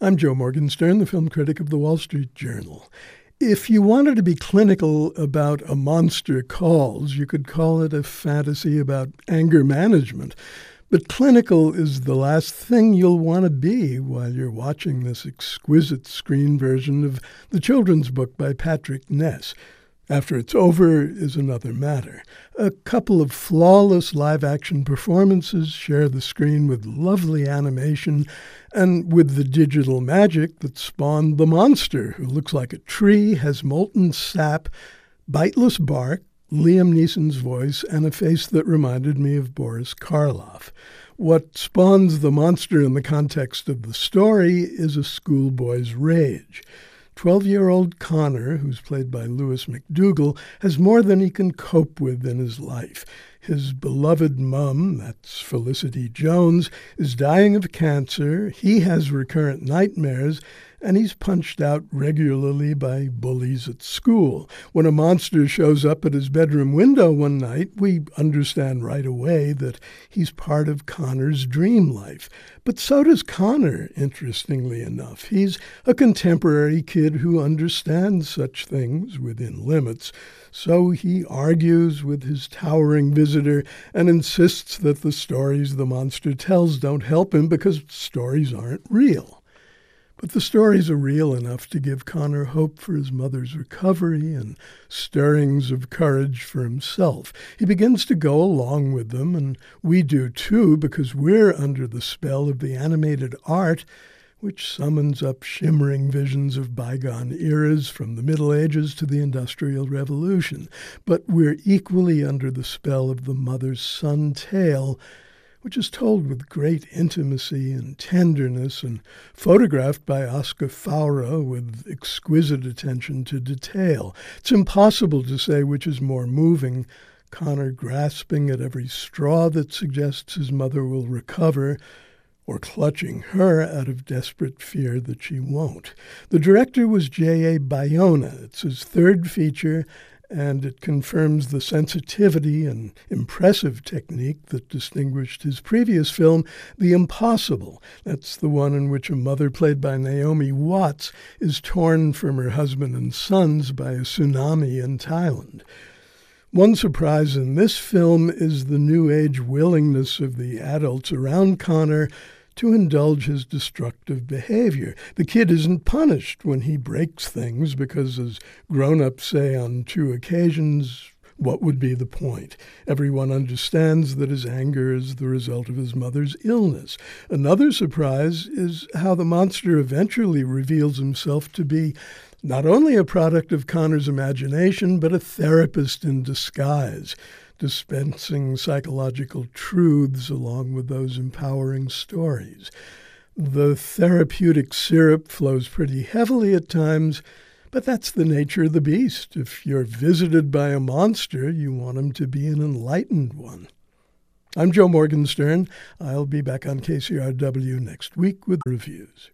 I'm Joe Morgenstern, the film critic of the Wall Street Journal. If you wanted to be clinical about a monster calls, you could call it a fantasy about anger management. But clinical is the last thing you'll want to be while you're watching this exquisite screen version of the children's book by Patrick Ness. After it's over is another matter. A couple of flawless live action performances share the screen with lovely animation and with the digital magic that spawned the monster, who looks like a tree, has molten sap, biteless bark, Liam Neeson's voice, and a face that reminded me of Boris Karloff. What spawns the monster in the context of the story is a schoolboy's rage. 12 year old Connor, who's played by Lewis MacDougall, has more than he can cope with in his life. His beloved mum, that's Felicity Jones, is dying of cancer. He has recurrent nightmares, and he's punched out regularly by bullies at school. When a monster shows up at his bedroom window one night, we understand right away that he's part of Connor's dream life. But so does Connor, interestingly enough. He's a contemporary kid who understands such things within limits. So he argues with his towering visitor and insists that the stories the monster tells don't help him because stories aren't real. But the stories are real enough to give Connor hope for his mother's recovery and stirrings of courage for himself. He begins to go along with them, and we do too, because we're under the spell of the animated art which summons up shimmering visions of bygone eras from the Middle Ages to the Industrial Revolution. But we're equally under the spell of the mother's son tale which is told with great intimacy and tenderness and photographed by Oscar Faura with exquisite attention to detail. It's impossible to say which is more moving. Connor grasping at every straw that suggests his mother will recover, or clutching her out of desperate fear that she won't. The director was J.A. Bayona. It's his third feature, and it confirms the sensitivity and impressive technique that distinguished his previous film, The Impossible. That's the one in which a mother, played by Naomi Watts, is torn from her husband and sons by a tsunami in Thailand. One surprise in this film is the new age willingness of the adults around Connor to indulge his destructive behavior. The kid isn't punished when he breaks things because, as grown ups say on two occasions, what would be the point? Everyone understands that his anger is the result of his mother's illness. Another surprise is how the monster eventually reveals himself to be not only a product of Connor's imagination, but a therapist in disguise dispensing psychological truths along with those empowering stories. The therapeutic syrup flows pretty heavily at times, but that's the nature of the beast. If you're visited by a monster, you want him to be an enlightened one. I'm Joe Morgenstern. I'll be back on KCRW next week with reviews.